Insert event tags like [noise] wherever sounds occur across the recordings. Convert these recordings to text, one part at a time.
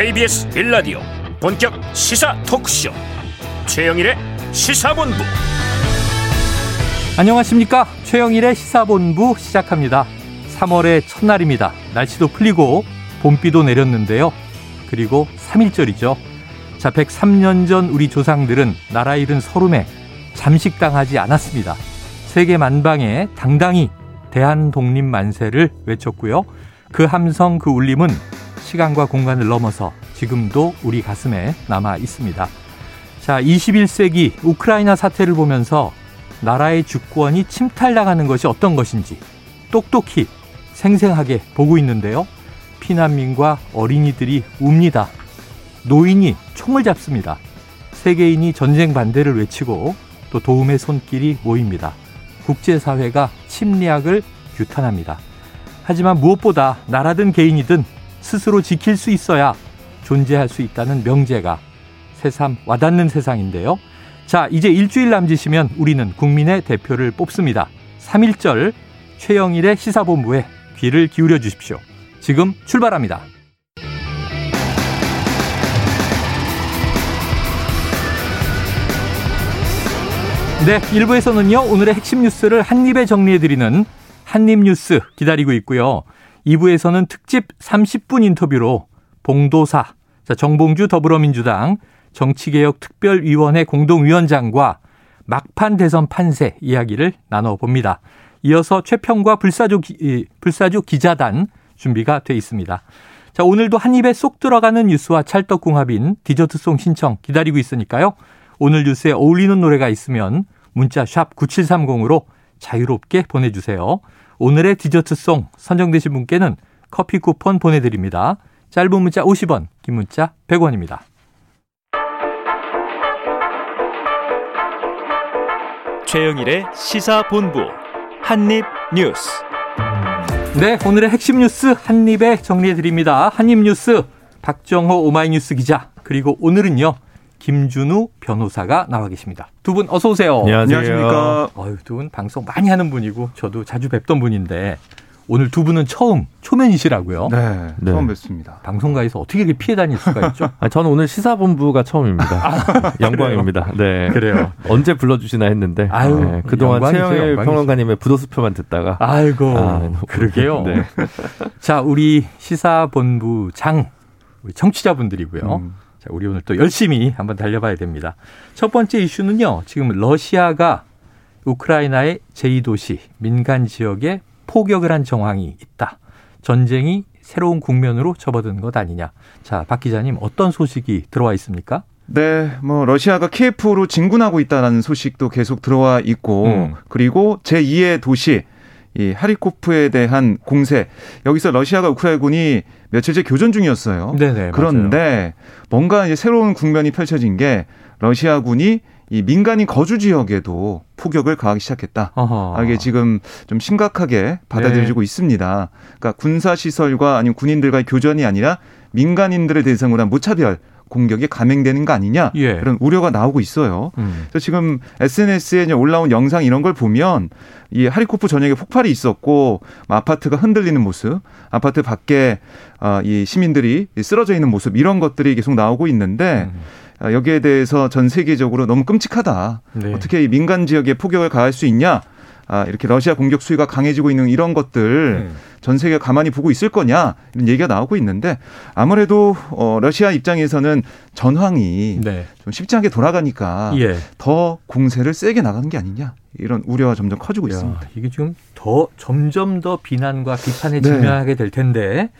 KBS 빌라디오 본격 시사 토크쇼. 최영일의 시사본부. 안녕하십니까? 최영일의 시사본부 시작합니다. 3월의 첫날입니다. 날씨도 풀리고 봄비도 내렸는데요. 그리고 3일절이죠. 자 103년 전 우리 조상들은 나라 잃은 서름에 잠식당하지 않았습니다. 세계 만방에 당당히 대한 독립 만세를 외쳤고요. 그 함성 그 울림은 시간과 공간을 넘어서 지금도 우리 가슴에 남아 있습니다. 자, 21세기 우크라이나 사태를 보면서 나라의 주권이 침탈당하는 것이 어떤 것인지 똑똑히 생생하게 보고 있는데요. 피난민과 어린이들이 웁니다. 노인이 총을 잡습니다. 세계인이 전쟁 반대를 외치고 또 도움의 손길이 모입니다. 국제사회가 침략을 규탄합니다. 하지만 무엇보다 나라든 개인이든 스스로 지킬 수 있어야 존재할 수 있다는 명제가 새삼 와닿는 세상인데요. 자, 이제 일주일 남짓이면 우리는 국민의 대표를 뽑습니다. 3.1절 최영일의 시사본부에 귀를 기울여 주십시오. 지금 출발합니다. 네, 1부에서는요, 오늘의 핵심 뉴스를 한입에 정리해드리는 한입뉴스 기다리고 있고요. 2부에서는 특집 30분 인터뷰로 봉도사, 정봉주 더불어민주당 정치개혁특별위원회 공동위원장과 막판 대선 판세 이야기를 나눠봅니다. 이어서 최평과 불사조, 기, 불사조 기자단 준비가 돼 있습니다. 자, 오늘도 한 입에 쏙 들어가는 뉴스와 찰떡궁합인 디저트송 신청 기다리고 있으니까요. 오늘 뉴스에 어울리는 노래가 있으면 문자 샵 9730으로 자유롭게 보내주세요. 오늘의 디저트송 선정되신 분께는 커피 쿠폰 보내드립니다. 짧은 문자 50원, 긴 문자 100원입니다. 최영일의 시사본부 한입뉴스. 네, 오늘의 핵심 뉴스 한입에 정리해드립니다. 한입뉴스 박정호 오마이뉴스 기자 그리고 오늘은요. 김준우 변호사가 나와 계십니다. 두 분 어서 오세요. 안녕하세요. 안녕하십니까. 두분 방송 많이 하는 분이고 저도 자주 뵙던 분인데 오늘 두 분은 처음 초면이시라고요? 네, 네. 처음 뵙습니다. 방송가에서 어떻게 이렇게 피해 다닐 수가 있죠? 아, 저는 오늘 시사본부가 처음입니다. 아, 영광입니다. 네. 그래요. 언제 불러주시나 했는데. 아유, 네. 그동안 최영일 평론가님의 부도수표만 듣다가. 아이고. 아, 그러게요. 네. 자, 우리 시사본부 장, 우리 청취자분들이고요. 음. 자, 우리 오늘 또 열심히 한번 달려봐야 됩니다. 첫 번째 이슈는요. 지금 러시아가 우크라이나의 제2도시 민간 지역에 포격을 한 정황이 있다. 전쟁이 새로운 국면으로 접어든 것 아니냐. 자, 박 기자님 어떤 소식이 들어와 있습니까? 네, 뭐 러시아가 키예프로 진군하고 있다는 소식도 계속 들어와 있고 음. 그리고 제2의 도시 이 하리코프에 대한 공세 여기서 러시아가 우크라이나군이 며칠째 교전 중이었어요. 네네, 그런데 맞아요. 뭔가 이제 새로운 국면이 펼쳐진 게 러시아군이 이 민간인 거주 지역에도 포격을 가하기 시작했다. 어허. 이게 지금 좀 심각하게 받아들여지고 네. 있습니다. 그러니까 군사 시설과 아니면 군인들과의 교전이 아니라 민간인들을 대상으로 한 무차별 공격이 감행되는 거 아니냐 예. 그런 우려가 나오고 있어요. 음. 그래서 지금 SNS에 올라온 영상 이런 걸 보면 이 하리코프 전역에 폭발이 있었고 뭐 아파트가 흔들리는 모습, 아파트 밖에 아, 이 시민들이 쓰러져 있는 모습 이런 것들이 계속 나오고 있는데 음. 아, 여기에 대해서 전 세계적으로 너무 끔찍하다. 네. 어떻게 이 민간 지역에 포격을 가할 수 있냐? 아, 이렇게 러시아 공격 수위가 강해지고 있는 이런 것들 음. 전 세계가 가만히 보고 있을 거냐 이런 얘기가 나오고 있는데 아무래도 어, 러시아 입장에서는 전황이 네. 좀 쉽지 않게 돌아가니까 예. 더 공세를 세게 나가는 게 아니냐 이런 우려가 점점 커지고 야, 있습니다. 이게 지금 더 점점 더 비난과 비판에 직면하게 네. 될 텐데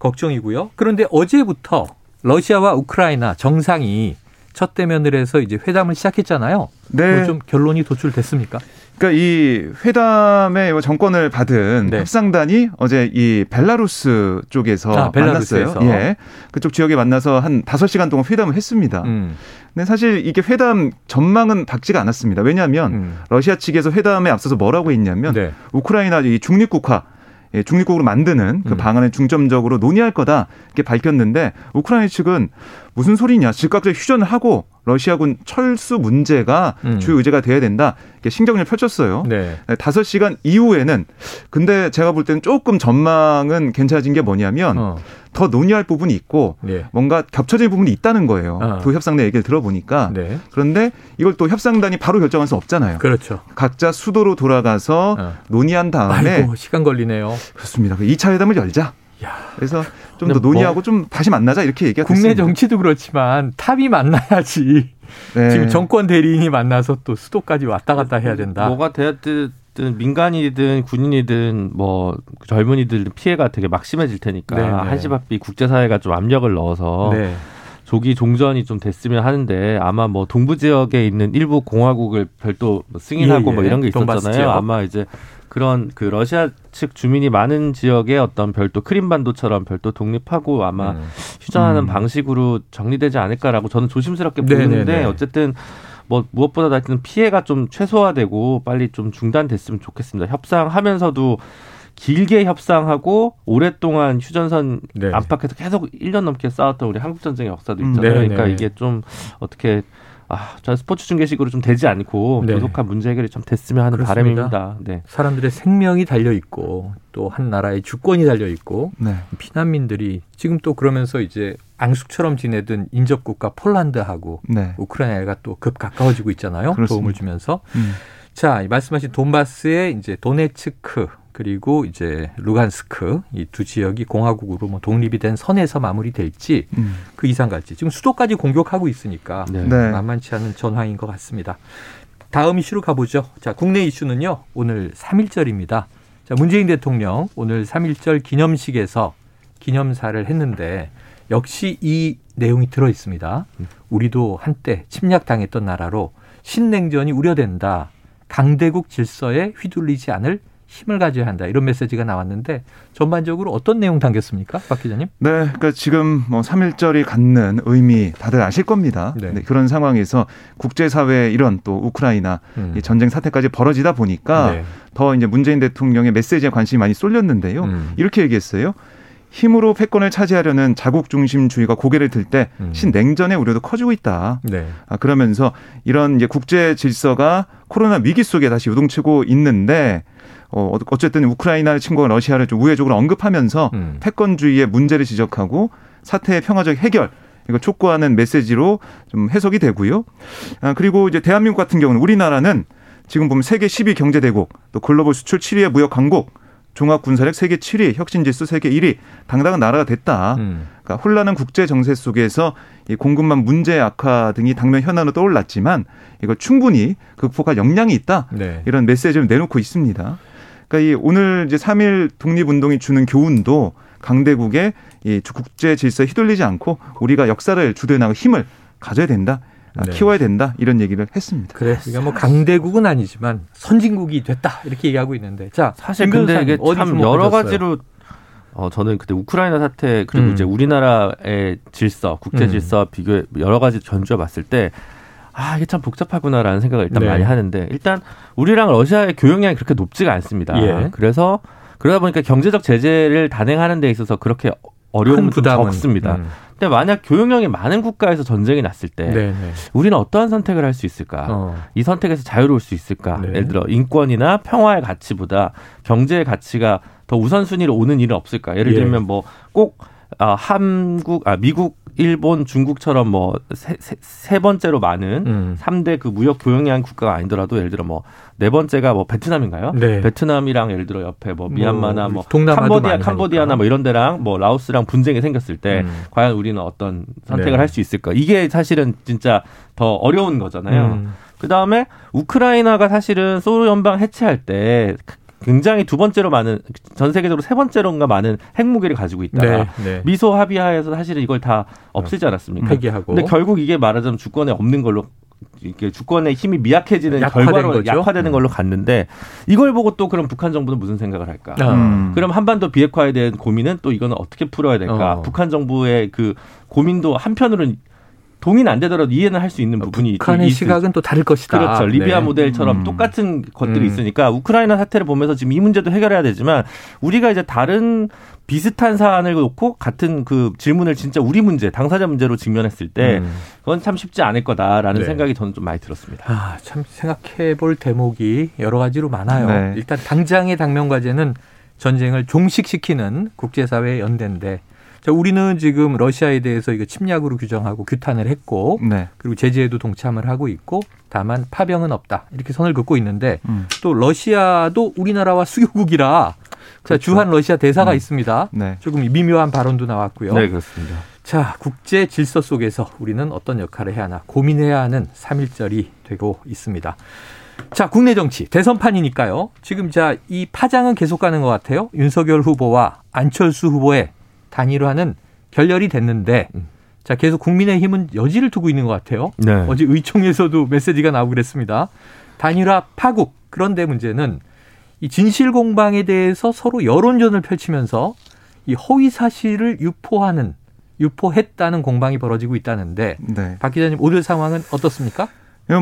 걱정이고요. 그런데 어제부터 러시아와 우크라이나 정상이 첫 대면을 해서 이제 회담을 시작했잖아요. 네. 뭐좀 결론이 도출됐습니까? 그러니까 이 회담의 뭐 정권을 받은 네. 협상단이 어제 이 벨라루스 쪽에서 아, 만났어요. 예. 그쪽 지역에 만나서 한 다섯 시간 동안 회담을 했습니다. 음. 근데 사실 이게 회담 전망은 밝지가 않았습니다. 왜냐하면 음. 러시아 측에서 회담에 앞서서 뭐라고 했냐면 네. 우크라이나 이 중립국화 예, 중립국으로 만드는 그 음. 방안을 중점적으로 논의할 거다 이렇게 밝혔는데 우크라이나 측은 무슨 소리냐 즉각적 휴전을 하고 러시아군 철수 문제가 음. 주요 의제가 돼야 된다. 이렇게 신경을 펼쳤어요. 네. 5시간 이후에는 근데 제가 볼 때는 조금 전망은 괜찮아진 게 뭐냐면 어. 더 논의할 부분이 있고 네. 뭔가 겹쳐질 부분이 있다는 거예요. 어. 두 협상단 얘기를 들어보니까 네. 그런데 이걸 또 협상단이 바로 결정할 수 없잖아요. 그렇죠. 각자 수도로 돌아가서 어. 논의한 다음에 아이고, 시간 걸리네요. 그렇습니다. 2차 회담을 열자. 야. 그래서 좀 더 논의하고 뭐 좀 다시 만나자 이렇게 얘기가 국내 됐습니다. 정치도 그렇지만 탑이 만나야지. 네. 지금 정권 대리인이 만나서 또 수도까지 왔다 갔다 해야 된다. 뭐가 되었든 민간이든 군인이든 뭐 젊은이들 피해가 되게 막심해질 테니까 네, 네. 한시바삐 국제사회가 좀 압력을 넣어서 네. 조기 종전이 좀 됐으면 하는데 아마 뭐 동부 지역에 있는 일부 공화국을 별도 승인하고 예, 예. 뭐 이런 게 있었잖아요. 아마 이제 그런 그 러시아 측 주민이 많은 지역의 어떤 별도 크림반도처럼 별도 독립하고 아마 음. 휴전하는 음. 방식으로 정리되지 않을까라고 저는 조심스럽게 보는데 네네네. 어쨌든 뭐 무엇보다 하여튼 피해가 좀 최소화되고 빨리 좀 중단됐으면 좋겠습니다. 협상하면서도 길게 협상하고 오랫동안 휴전선 네. 안팎에서 계속 1년 넘게 싸웠던 우리 한국 전쟁의 역사도 음. 있잖아요. 음, 그러니까 이게 좀 어떻게 아, 저 스포츠 중계식으로 좀 되지 않고 네. 도독한 문제 해결이 좀 됐으면 하는 그렇습니다. 바람입니다. 네. 사람들의 생명이 달려 있고 또 한 나라의 주권이 달려 있고 네. 피난민들이 지금 또 그러면서 이제 앙숙처럼 지내던 인접 국가 폴란드하고 네. 우크라이나가 또 급 가까워지고 있잖아요. 그렇습니다. 도움을 주면서. 음. 자, 말씀하신 돈바스의 이제 도네츠크 그리고 이제 루간스크 이 두 지역이 공화국으로 뭐 독립이 된 선에서 마무리될지 음. 그 이상 갈지 지금 수도까지 공격하고 있으니까 네. 네. 만만치 않은 전황인 것 같습니다. 다음 이슈로 가보죠. 자, 국내 이슈는요. 오늘 3.1절입니다. 자, 문재인 대통령 오늘 3.1절 기념식에서 기념사를 했는데 역시 이 내용이 들어 있습니다. 우리도 한때 침략당했던 나라로 신냉전이 우려된다. 강대국 질서에 휘둘리지 않을 힘을 가져야 한다 이런 메시지가 나왔는데 전반적으로 어떤 내용 담겼습니까, 박 기자님? 네, 그러니까 지금 뭐 3.1절이 갖는 의미 다들 아실 겁니다. 네. 네, 그런 상황에서 국제사회 이런 또 우크라이나 음. 이 전쟁 사태까지 벌어지다 보니까 네. 더 이제 문재인 대통령의 메시지에 관심이 많이 쏠렸는데요. 음. 이렇게 얘기했어요. 힘으로 패권을 차지하려는 자국 중심주의가 고개를 들때 음. 신냉전의 우려도 커지고 있다. 네. 아, 그러면서 이런 이제 국제 질서가 코로나 위기 속에 다시 요동치고 있는데 어, 어쨌든 우크라이나 친구가 러시아를 좀 우회적으로 언급하면서 음. 패권주의의 문제를 지적하고 사태의 평화적 해결 이거 촉구하는 메시지로 좀 해석이 되고요. 아, 그리고 이제 대한민국 같은 경우는 우리나라는 지금 보면 세계 10위 경제대국, 또 글로벌 수출 7위의 무역 강국, 종합 군사력 세계 7위, 혁신 지수 세계 1위, 당당한 나라가 됐다. 음. 그러니까 혼란한 국제 정세 속에서 이 공급망 문제 악화 등이 당면 현안으로 떠올랐지만 이거 충분히 극복할 역량이 있다. 네. 이런 메시지를 내놓고 있습니다. 그러니까 이 오늘 이제 3일 독립운동이 주는 교훈도 강대국의 이 국제 질서에 휘둘리지 않고 우리가 역사를 주도해 나갈 힘을 가져야 된다. 아, 네. 키워야 된다 이런 얘기를 했습니다. 그래, 그러니까 뭐 강대국은 아니지만 선진국이 됐다 이렇게 얘기하고 있는데, 자 사실 근데 이게 참 여러 가지로 어 저는 그때 우크라이나 사태 그리고 음. 이제 우리나라의 질서, 국제 음. 질서 음. 비교 여러 가지 전주해 봤을 때 아, 이게 참 복잡하구나라는 생각을 일단 네. 많이 하는데 일단 우리랑 러시아의 교역량이 그렇게 높지가 않습니다. 예. 그래서 그러다 보니까 경제적 제재를 단행하는 데 있어서 그렇게 어려움은 적습니다. 음. 근데 만약 교역량이 많은 국가에서 전쟁이 났을 때 네네. 네. 우리는 어떠한 선택을 할 수 있을까? 어. 이 선택에서 자유로울 수 있을까? 네. 예를 들어 인권이나 평화의 가치보다 경제의 가치가 더 우선순위로 오는 일은 없을까? 예를 예. 들면 뭐꼭 아, 한국, 아, 미국, 일본, 중국처럼 뭐 세, 세, 세 번째로 많은 음. 3대 그 무역 교역량 국가가 아니더라도 예를 들어 뭐 네 번째가 뭐 베트남인가요? 네. 베트남이랑 예를 들어 옆에 뭐, 뭐 미얀마나 뭐, 뭐 캄보디아, 캄보디아나 뭐 이런 데랑 뭐 라오스랑 분쟁이 생겼을 때 음. 과연 우리는 어떤 선택을 네. 할수 있을까? 이게 사실은 진짜 더 어려운 거잖아요. 음. 그 다음에 우크라이나가 사실은 소련 연방 해체할 때 굉장히 두 번째로 많은 전 세계적으로 세 번째로인가 많은 핵무기를 가지고 있다. 네, 네. 미소 합의하에서 사실은 이걸 다 없애지 않았습니까? 폐기하고. 근데 결국 이게 말하자면 주권에 없는 걸로 이게 주권의 힘이 미약해지는 결과로 거죠? 약화되는 음. 걸로 갔는데 이걸 보고 또 그럼 북한 정부는 무슨 생각을 할까? 음. 그럼 한반도 비핵화에 대한 고민은 또 이거는 어떻게 풀어야 될까? 어. 북한 정부의 그 고민도 한편으로는 동의는 안 되더라도 이해는 할 수 있는 부분이 북한의 시각은 또 다를 것이다. 그렇죠. 리비아 네. 모델처럼 음. 똑같은 것들이 음. 있으니까 우크라이나 사태를 보면서 지금 이 문제도 해결해야 되지만 우리가 이제 다른 비슷한 사안을 놓고 같은 그 질문을 진짜 우리 문제, 당사자 문제로 직면했을 때 음. 그건 참 쉽지 않을 거다라는 네. 생각이 저는 좀 많이 들었습니다. 아, 참 생각해 볼 대목이 여러 가지로 많아요. 네. 일단 당장의 당면 과제는 전쟁을 종식시키는 국제사회의 연대인데 자, 우리는 지금 러시아에 대해서 이거 침략으로 규정하고 규탄을 했고 네. 그리고 제재에도 동참을 하고 있고 다만 파병은 없다 이렇게 선을 긋고 있는데 음. 또 러시아도 우리나라와 수교국이라 그렇죠. 자, 주한 러시아 대사가 음. 있습니다. 네. 조금 미묘한 발언도 나왔고요. 네, 그렇습니다. 자, 국제 질서 속에서 우리는 어떤 역할을 해야 하나 고민해야 하는 3일절이 되고 있습니다. 자, 국내 정치 대선판이니까요. 지금 자, 이 파장은 계속 가는 것 같아요. 윤석열 후보와 안철수 후보의 단일화는 결렬이 됐는데 음. 자, 계속 국민의힘은 여지를 두고 있는 것 같아요. 네. 어제 의총에서도 메시지가 나오고 그랬습니다. 단일화 파국. 그런데 문제는 이 진실 공방에 대해서 서로 여론전을 펼치면서 이 허위 사실을 유포하는 유포했다는 공방이 벌어지고 있다는데 네. 박 기자님 오늘 상황은 어떻습니까?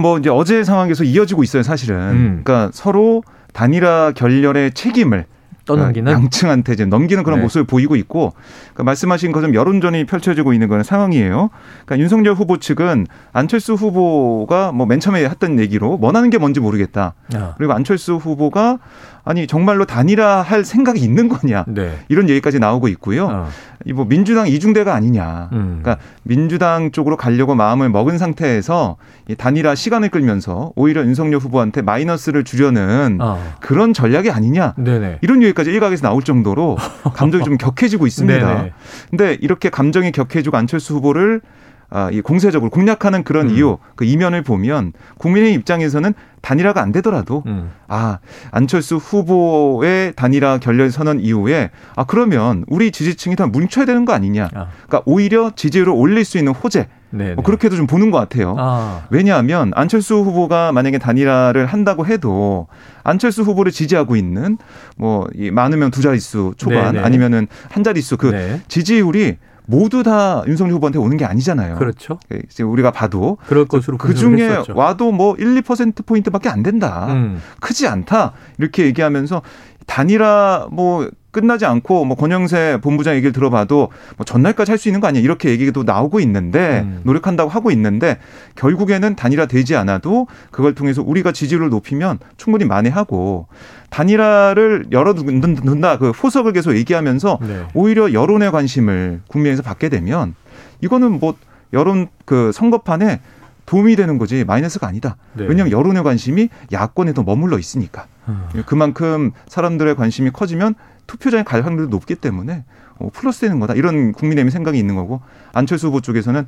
뭐 이제 어제 상황에서 이어지고 있어요 사실은. 음. 그러니까 서로 단일화 결렬의 책임을 떠넘기는 양층한테 이제 넘기는 그런 네. 모습을 보이고 있고 그러니까 말씀하신 것처럼 여론전이 펼쳐지고 있는 그런 상황이에요. 그러니까 윤석열 후보 측은 안철수 후보가 뭐 맨 처음에 했던 얘기로 원하는 게 뭔지 모르겠다. 아. 그리고 안철수 후보가 아니 정말로 단일화할 생각이 있는 거냐 네. 이런 얘기까지 나오고 있고요. 어. 이뭐 민주당 이중대가 아니냐. 음. 그러니까 민주당 쪽으로 가려고 마음을 먹은 상태에서 이 단일화 시간을 끌면서 오히려 윤석열 후보한테 마이너스를 주려는 어. 그런 전략이 아니냐. 네네. 이런 얘기까지 일각에서 나올 정도로 감정이 좀 [laughs] 격해지고 있습니다. 네네. 근데 이렇게 감정이 격해지고 안철수 후보를 아, 이 공세적으로 공략하는 그런 음. 이유, 그 이면을 보면 국민의 입장에서는 단일화가 안 되더라도 음. 아 안철수 후보의 단일화 결렬 선언 이후에 아 그러면 우리 지지층이 다 뭉쳐야 되는 거 아니냐. 아. 그러니까 오히려 지지율을 올릴 수 있는 호재. 뭐 그렇게도 좀 보는 것 같아요. 아. 왜냐하면 안철수 후보가 만약에 단일화를 한다고 해도 안철수 후보를 지지하고 있는 뭐 이 많으면 두 자릿수 초반 네네. 아니면은 한 자릿수 그 네. 지지율이 모두 다 윤석열 후보한테 오는 게 아니잖아요. 그렇죠. 예, 우리가 봐도 그럴 것으로 그 중에 와도 뭐 1, 2% 포인트밖에 안 된다. 음. 크지 않다. 이렇게 얘기하면서 단일화 뭐 끝나지 않고 뭐 권영세 본부장 얘기를 들어봐도 뭐 전날까지 할 수 있는 거 아니야 이렇게 얘기도 나오고 있는데 음. 노력한다고 하고 있는데 결국에는 단일화 되지 않아도 그걸 통해서 우리가 지지율을 높이면 충분히 만회하고 단일화를 열어둔다 그 포석을 계속 얘기하면서 네. 오히려 여론의 관심을 국민에서 받게 되면 이거는 뭐 여론 그 선거판에 도움이 되는 거지 마이너스가 아니다. 네. 왜냐하면 여론의 관심이 야권에도 머물러 있으니까. 음. 그만큼 사람들의 관심이 커지면 투표장에 갈 확률도 높기 때문에 어, 플러스 되는 거다. 이런 국민의힘 생각이 있는 거고 안철수 후보 쪽에서는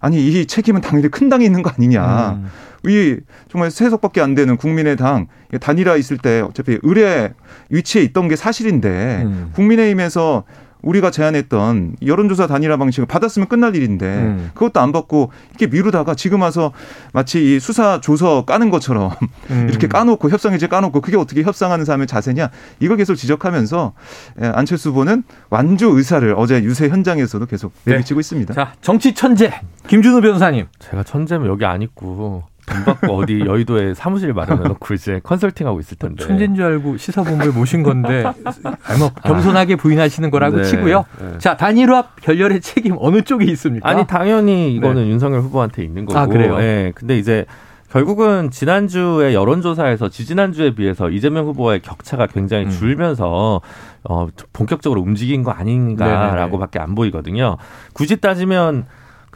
아니 이 책임은 당연히 큰 당이 있는 거 아니냐. 음. 이 정말 세 석밖에 안 되는 국민의당 단일화 있을 때 어차피 의뢰 위치에 있던 게 사실인데 음. 국민의힘에서 우리가 제안했던 여론조사 단일화 방식을 받았으면 끝날 일인데 음. 그것도 안 받고 이렇게 미루다가 지금 와서 마치 이 수사 조서 까는 것처럼 음. [laughs] 이렇게 까놓고 협상해제 까놓고 그게 어떻게 협상하는 사람의 자세냐 이걸 계속 지적하면서 예, 안철수 후보는 완주 의사를 어제 유세 현장에서도 계속 내비치고 네. 있습니다. 자 정치 천재 김준우 변호사님. 제가 천재면 여기 안 있고 돈 받고 어디 여의도에 사무실 마련해놓고 이제 컨설팅하고 있을 텐데. 천재인 줄 알고 시사본부에 모신 건데 뭐 겸손하게 부인하시는 거라고 네, 치고요. 네. 자 단일화 결렬의 책임 어느 쪽에 있습니까? 아니 당연히 이거는 네. 윤석열 후보한테 있는 거고. 아 그래요? 네. 근데 이제 결국은 지난주에 여론조사에서 지지난주에 비해서 이재명 후보의 격차가 굉장히 음. 줄면서 어, 본격적으로 움직인 거 아닌가라고밖에 안 보이거든요. 굳이 따지면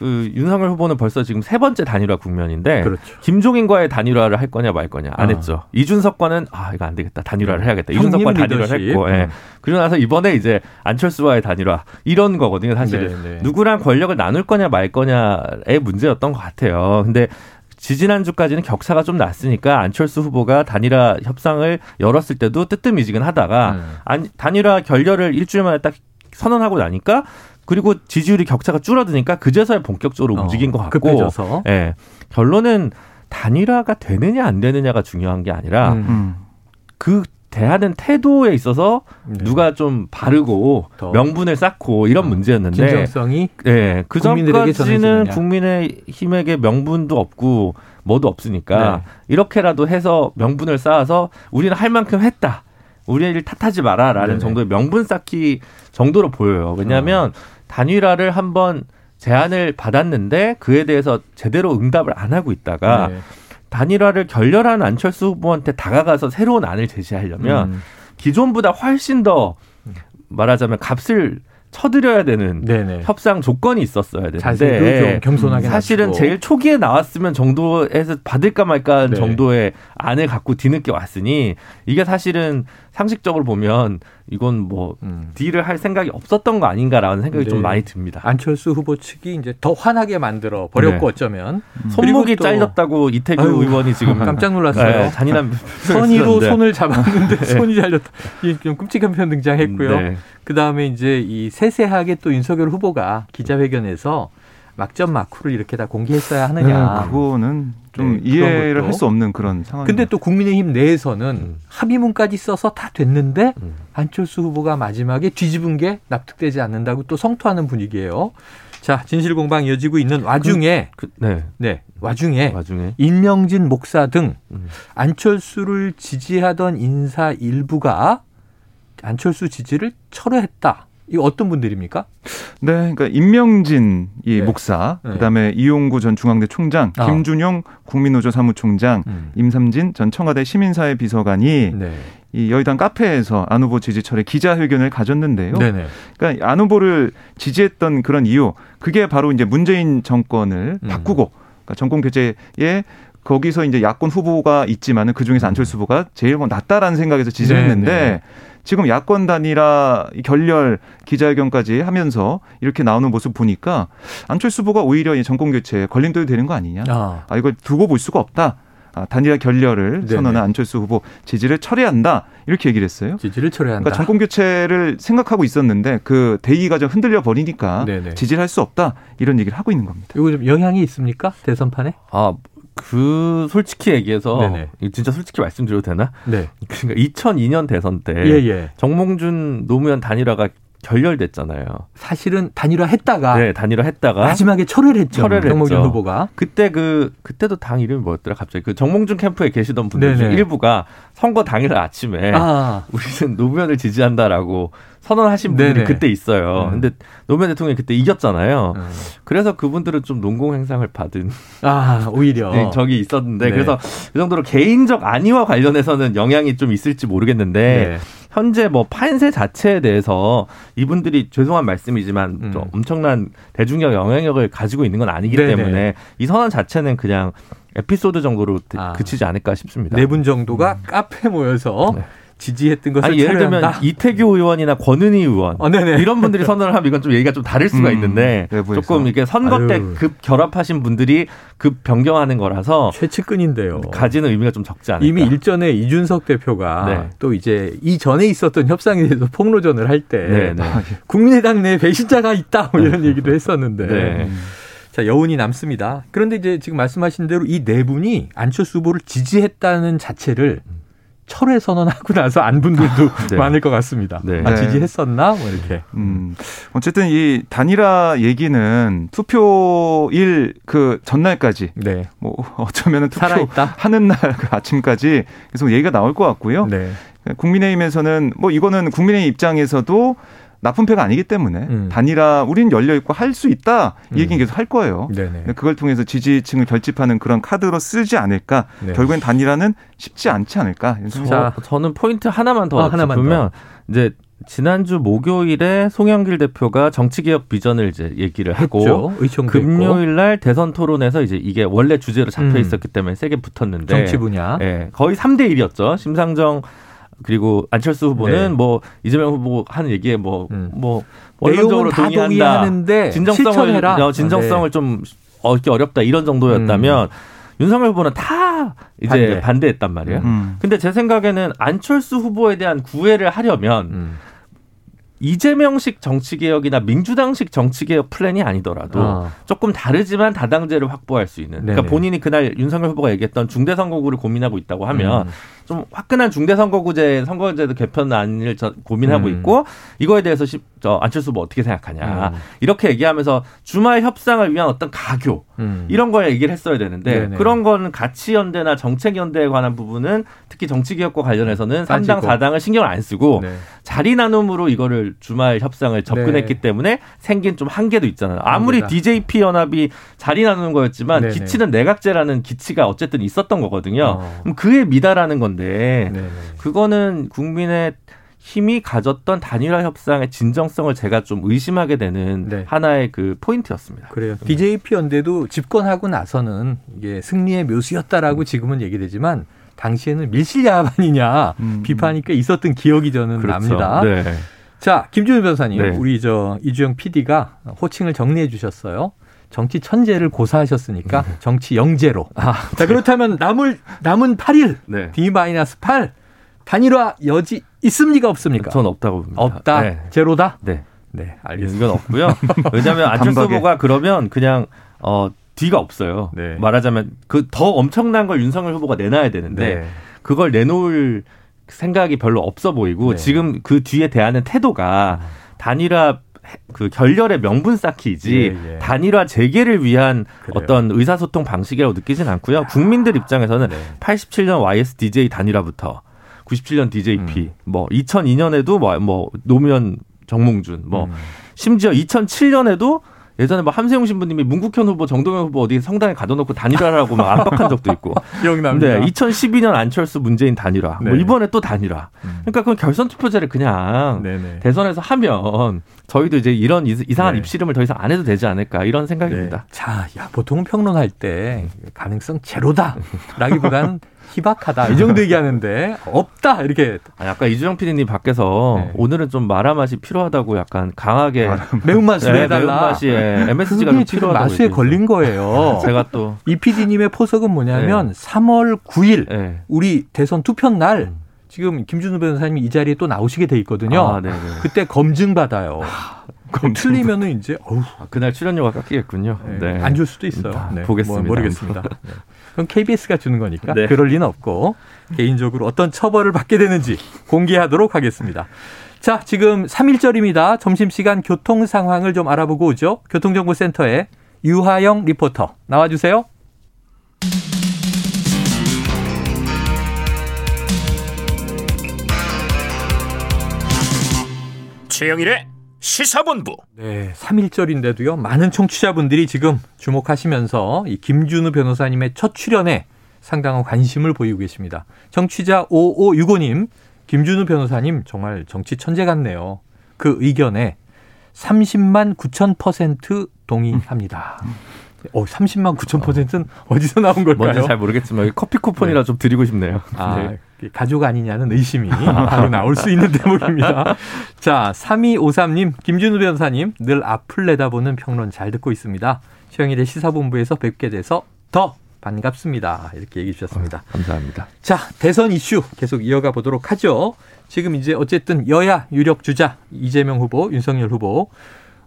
그 윤석열 후보는 벌써 지금 세 번째 단일화 국면인데 그렇죠. 김종인과의 단일화를 할 거냐 말 거냐 안 아. 했죠. 이준석과는 아 이거 안 되겠다 단일화를 해야겠다. 이준석과 단일화를 했고 예. 음. 그리고 나서 이번에 이제 안철수와의 단일화 이런 거거든요. 사실 네, 네. 누구랑 권력을 나눌 거냐 말 거냐의 문제였던 것 같아요. 근데 지지난주까지는 격차가 좀 났으니까 안철수 후보가 단일화 협상을 열었을 때도 뜨뜻미지근하다가 음. 단일화 결렬을 일주일 만에 딱 선언하고 나니까 그리고 지지율이 격차가 줄어드니까 그제서야 본격적으로 어, 움직인 것 같고 급해져서. 예. 결론은 단일화가 되느냐 안 되느냐가 중요한 게 아니라 음. 음. 그 대하는 태도에 있어서 네. 누가 좀 바르고 명분을 쌓고 이런 어, 문제였는데 진정성이 예, 그 전까지는 국민의 힘에게 명분도 없고 뭐도 없으니까 네. 이렇게라도 해서 명분을 쌓아서 우리는 할 만큼 했다. 우리를 탓하지 마라라는 네네. 정도의 명분 쌓기 정도로 보여요. 왜냐하면 어. 단일화를 한번 제안을 받았는데 그에 대해서 제대로 응답을 안 하고 있다가 네. 단일화를 결렬한 안철수 후보한테 다가가서 새로운 안을 제시하려면 음. 기존보다 훨씬 더 말하자면 값을 쳐드려야 되는 네네. 협상 조건이 있었어야 되는데 겸손하게 사실은 놔두고. 제일 초기에 나왔으면 정도에서 받을까 말까 네. 정도의 안을 갖고 뒤늦게 왔으니 이게 사실은 상식적으로 보면 이건 뭐 음. 딜을 할 생각이 없었던 거 아닌가라는 생각이 네. 좀 많이 듭니다. 안철수 후보 측이 이제 더 화나게 만들어 버렸고 네. 어쩌면 음. 손목이 잘렸다고 이태규 아유, 의원이 지금 [laughs] 깜짝 놀랐어요. 네, 잔인한 [laughs] 선의로 손을 잡았는데 [laughs] 네. 손이 잘렸다. 좀 끔찍한 표현 등장했고요. 네. 그 다음에 이제 이 세세하게 또 윤석열 후보가 기자회견에서 막점 마크를 이렇게 다 공개했어야 하느냐. 네, 그거는 좀 네, 이해를 할 수 없는 그런 상황. 근데 또 국민의힘 내에서는 음. 합의문까지 써서 다 됐는데 음. 안철수 후보가 마지막에 뒤집은 게 납득되지 않는다고 또 성토하는 분위기예요. 자, 진실 공방 이어지고 있는 와중에 그, 그, 네. 네. 와중에, 와중에 임명진 목사 등 음. 안철수를 지지하던 인사 일부가 안철수 지지를 철회했다. 이거 어떤 분들입니까? 네, 그러니까 임명진 이 네. 목사, 네. 그다음에 이용구 전 중앙대 총장, 아. 김준용 국민노조 사무총장, 음. 임삼진 전 청와대 시민사회 비서관이 네. 이 여의당 카페에서 안 후보 지지철에 기자회견을 가졌는데요. 네네. 그러니까 안 후보를 지지했던 그런 이유, 그게 바로 이제 문재인 정권을 음. 바꾸고 그러니까 정권 교체에 거기서 이제 야권 후보가 있지만은 그 중에서 안철수 후보가 제일 뭐 낫다라는 생각에서 지지했는데. 네네. 지금 야권 단일화 결렬 기자회견까지 하면서 이렇게 나오는 모습 보니까 안철수 후보가 오히려 정권 교체에 걸림돌이 되는 거 아니냐. 아, 아 이걸 두고 볼 수가 없다. 아, 단일화 결렬을 선언한 안철수 후보 지지를 철회한다 이렇게 얘기를 했어요. 지지를 철회한다. 그러니까 정권 교체를 생각하고 있었는데 그 대의 과정 흔들려 버리니까 지지를 할 수 없다 이런 얘기를 하고 있는 겁니다. 이거 좀 영향이 있습니까 대선판에? 아 그 솔직히 얘기해서 네네. 진짜 솔직히 말씀드려도 되나? 네. 그러니까 2002년 대선 때 예, 예. 정몽준 노무현 단일화가 결렬됐잖아요. 사실은 단일화 했다가 네, 단일화 했다가 마지막에 철회를 했죠. 철회를 정몽준 했죠. 후보가. 그때 그 그때도 당 이름이 뭐였더라 갑자기 그 정몽준 캠프에 계시던 분들 중 일부가 선거 당일 아침에 아. 우리는 노무현을 지지한다라고 선언하신 분들이 네네. 그때 있어요. 음. 근데 노무현 대통령이 그때 이겼잖아요. 음. 그래서 그분들은 좀 농공 행상을 받은 아 오히려 네, 적이 있었는데 네. 그래서 그 정도로 개인적 안위와 관련해서는 영향이 좀 있을지 모르겠는데 네. 현재 뭐 판세 자체에 대해서 이분들이 죄송한 말씀이지만 음. 엄청난 대중적 영향력을 가지고 있는 건 아니기 네네. 때문에 이 선언 자체는 그냥 에피소드 정도로 아. 그치지 않을까 싶습니다. 네 분 정도가 음. 카페 모여서 네. 지지했던 것을 아니, 예를 들면 이태규 의원이나 권은희 의원 어, 이런 분들이 선언을 하면 이건 좀 얘기가 좀 다를 수가 음, 있는데 내부에서. 조금 이게 선거 때 급 결합하신 분들이 급 변경하는 거라서 최측근인데요. 가지는 의미가 좀 적지 않을까. 이미 일전에 이준석 대표가 네. 또 이제 이전에 있었던 협상에 대해서 폭로전을 할때 네, 네. 국민의당 내 배신자가 있다 뭐 이런 얘기도 했었는데. 네. 자, 여운이 남습니다. 그런데 이제 지금 말씀하신 대로 이 네 분이 안철수 후보를 지지했다는 자체를 철회 선언하고 나서 안 분들도 [laughs] 네. 많을 것 같습니다. 네. 아, 지지했었나? 뭐 이렇게. 음. 어쨌든 이 단일화 얘기는 투표일 그 전날까지. 네. 뭐 어쩌면 투표 살아있다? 하는 날 그 아침까지 계속 얘기가 나올 것 같고요. 네. 국민의힘에서는 뭐 이거는 국민의 입장에서도 나쁜 패가 아니기 때문에 음. 단일화 우리는 열려 있고 할 수 있다 이 얘기는 음. 계속 할 거예요. 네네. 그걸 통해서 지지층을 결집하는 그런 카드로 쓰지 않을까. 네. 결국엔 단일화는 쉽지 않지 않을까. 자, 저는 포인트 하나만 더 어, 하나만 짚으면 더. 이제 지난주 목요일에 송영길 대표가 정치개혁 비전을 이제 얘기를 하고 금요일 날 대선 토론에서 이제 이게 원래 주제로 잡혀 음. 있었기 때문에 세게 붙었는데 정치 분야. 예, 거의 3대 1이었죠. 심상정 그리고 안철수 후보는 네. 뭐 이재명 후보 하는 얘기에 뭐뭐 음. 뭐 원론적으로 동의한다. 진정성을 실천해라. 어, 진정성을 네. 좀 얻기 어렵다 이런 정도였다면 음. 윤석열 후보는 다 이제 반대. 반대 했단 말이에요. 음. 근데 제 생각에는 안철수 후보에 대한 구애를 하려면 음. 이재명식 정치개혁이나 민주당식 정치개혁 플랜이 아니더라도 아. 조금 다르지만 다당제를 확보할 수 있는. 그러니까 네네. 그러니까 본인이 그날 윤석열 후보가 얘기했던 중대선거구를 고민하고 있다고 하면 음. 좀 화끈한 중대선거구제 선거제도 개편안을 고민하고 음. 있고 이거에 대해서 시, 저 안철수 뭐 어떻게 생각하냐 음. 이렇게 얘기하면서 주말 협상을 위한 어떤 가교 음. 이런 걸 얘기를 했어야 되는데 네네. 그런 거는 가치 연대나 정책 연대에 관한 부분은 특히 정치 개혁과 관련해서는 삼당 사당을 신경을 안 쓰고 네. 자리 나눔으로 이거를 주말 협상을 접근했기 네. 때문에 생긴 좀 한계도 있잖아요. 아무리 합니다. DJP 연합이 자리 나누는 거였지만 네네. 기치는 내각제라는 기치가 어쨌든 있었던 거거든요. 어. 그럼 그에 미달하는 건데 네네. 그거는 국민의 힘이 가졌던 단일화 협상의 진정성을 제가 좀 의심하게 되는 네. 하나의 그 포인트였습니다. 그래요. DJP 연대도 집권하고 나서는 이게 승리의 묘수였다라고 지금은 얘기되지만 당시에는 밀실야합 아니냐 음. 비판이 꽤 있었던 기억이 저는 그렇죠. 납니다. 네. 자, 김준우 변호사님, 네. 우리 저 이주영 PD가 호칭을 정리해 주셨어요. 정치 천재를 고사하셨으니까 네. 정치 영재로. 아, 자, 그렇다면 남을 남은 8일 네. D-8 단일화 여지 있습니까 없습니까? 전 없다고 봅니다. 없다. 네. 제로다? 네. 네, 알겠습니다. 이건 없고요. [laughs] 왜냐하면 안철수 후보가 그러면 그냥 어 뒤가 없어요. 네. 말하자면 그 더 엄청난 걸 윤석열 후보가 내놔야 되는데 네. 그걸 내놓을 생각이 별로 없어 보이고 네. 지금 그 뒤에 대하는 태도가 단일화 그 결렬의 명분 쌓기지 예, 예. 단일화 재개를 위한 그래요. 어떤 의사소통 방식이라고 느끼진 않고요. 국민들 입장에서는 네. 87년 YSDJ 단일화부터 97년 DJP, 음. 뭐 2002년에도 뭐, 뭐 노무현 정몽준, 뭐 음. 심지어 2007년에도 예전에 뭐 함세용 신부님이 문국현 후보, 정동영 후보 어디 성당에 가둬놓고 단일화라고 막 압박한 적도 있고. [laughs] 기억납니다. 네, 2012년 안철수 문재인 단일화. 뭐 네. 뭐 이번에 또 단일화. 음. 그러니까 그건 결선 투표제를 그냥 네네. 대선에서 하면 저희도 이제 이런 이상한 네. 입시름을 더 이상 안 해도 되지 않을까 이런 생각입니다. 네. 자, 야, 보통 평론할 때 가능성 제로다라기보다는 [laughs] 희박하다 이 정도 얘기하는데 없다 이렇게 아, 약간 이주영 PD님 밖에서 네. 오늘은 좀 마라 맛이 필요하다고 약간 강하게 매운맛으로 네, 해달라 매운맛이 예, MSG가 좀 필요하다고 마수에 걸린 거예요. [laughs] 제가 또 이 PD님의 포석은 뭐냐면 네. 3월 9일 우리 대선 투표 날 음. 지금 김준우 변호사님이 이 자리에 또 나오시게 돼 있거든요. 아, 그때 검증 받아요. 그럼 틀리면은 이제 어우 아, 그날 출연료가 깎이겠군요. 네. 네. 안줄 수도 있어요. 네. 보겠습니다. 뭐, 모르겠습니다. 네. 그럼 KBS가 주는 거니까 네. 그럴 리는 없고 개인적으로 어떤 처벌을 받게 되는지 공개하도록 하겠습니다. 자, 지금 3일절입니다. 점심시간 교통 상황을 좀 알아보고 오죠. 교통정보센터에 유하영 리포터 나와주세요. 최영일의 시사본부. 네, 3일절인데도요. 많은 청취자분들이 지금 주목하시면서 이 김준우 변호사님의 첫 출연에 상당한 관심을 보이고 계십니다. 청취자 5565님, 김준우 변호사님 정말 정치 천재 같네요. 그 의견에 30만 9천 퍼센트 동의합니다. 어, 30만 9천 퍼센트는 어 디서 나온 걸까요? 뭔지 잘 모르겠지만 커피 쿠폰이라 네. 좀 드리고 싶네요. 아, 네. 가족 아니냐는 의심이 바로 나올 수 있는 대목입니다. [laughs] 자, 3253님, 김준우 변사님, 늘 앞을 내다보는 평론 잘 듣고 있습니다. 최영일의 시사본부에서 뵙게 돼서 더 반갑습니다. 이렇게 얘기해 주셨습니다. 어, 감사합니다. 자, 대선 이슈 계속 이어가 보도록 하죠. 지금 이제 어쨌든 여야 유력 주자 이재명 후보, 윤석열 후보.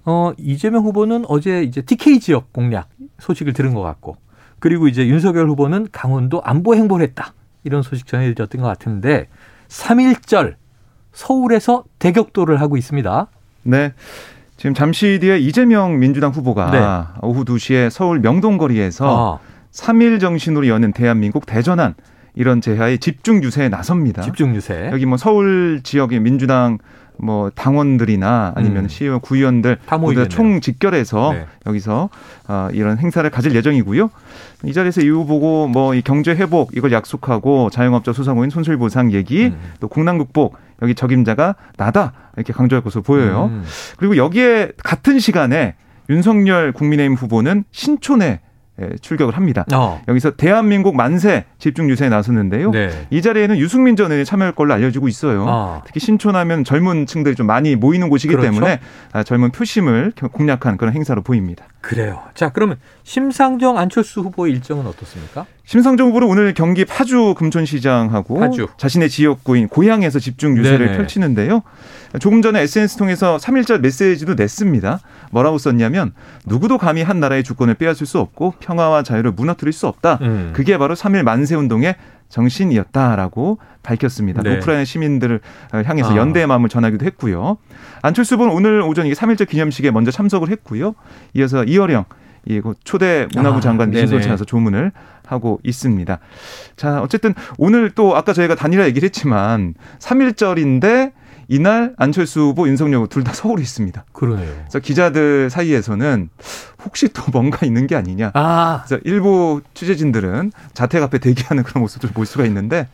어, 이재명 후보는 어제 이제 TK 지역 공략 소식을 들은 것 같고 그리고 이제 윤석열 후보는 강원도 안보 행보를 했다. 이런 소식 전해드렸던 것 같은데 3일절 서울에서 대격도를 하고 있습니다. 네. 지금 잠시 뒤에 이재명 민주당 후보가 네. 오후 2시에 서울 명동거리에서 아. 3일 정신으로 여는 대한민국 대전환 이런 제하의 집중 유세에 나섭니다. 집중 유세. 여기 뭐 서울 지역의 민주당 뭐 당원들이나 아니면 음. 시의원, 구의원들 모두 총 직결해서 네. 여기서 어, 이런 행사를 가질 예정이고요. 이 자리에서 이후 보고 뭐 이 경제 회복 이걸 약속하고 자영업자 소상공인 손실 보상 얘기 음. 또 국난 극복 여기 적임자가 나다 이렇게 강조할 것으로 보여요. 음. 그리고 여기에 같은 시간에 윤석열 국민의힘 후보는 신촌에 예, 출격을 합니다. 어. 여기서 대한민국 만세 집중 유세에 나섰는데요. 네. 이 자리에는 유승민 전 의원이 참여할 걸로 알려지고 있어요. 어. 특히 신촌하면 젊은 층들이 좀 많이 모이는 곳이기 그렇죠? 때문에 아, 젊은 표심을 공략한 그런 행사로 보입니다. 그래요. 자, 그러면 심상정 안철수 후보의 일정은 어떻습니까? 심상정 후보는 오늘 경기 파주 금촌시장하고 파주. 자신의 지역구인 고향에서 집중 유세를 네네. 펼치는데요. 조금 전에 SNS 통해서 3일절 메시지도 냈습니다. 뭐라고 썼냐면 누구도 감히 한 나라의 주권을 빼앗을 수 없고 평화와 자유를 무너뜨릴 수 없다. 음. 그게 바로 3일 만세 운동의 정신이었다라고 밝혔습니다. 네. 우크라이나 시민들을 향해서 아. 연대의 마음을 전하기도 했고요. 안철수 후보는 오늘 오전 이게 3.1절 기념식에 먼저 참석을 했고요. 이어서 이어령 이 초대 문화부 아, 장관 찾아서 조문을 하고 있습니다. 자, 어쨌든 오늘 또 아까 저희가 단일화 얘기를 했지만 3.1절인데 이날 안철수 후보, 윤석열 후보 둘 다 서울에 있습니다. 그러네요. 그래서 기자들 사이에서는 혹시 또 뭔가 있는 게 아니냐. 아. 그래서 일부 취재진들은 자택 앞에 대기하는 그런 모습들을 볼 수가 있는데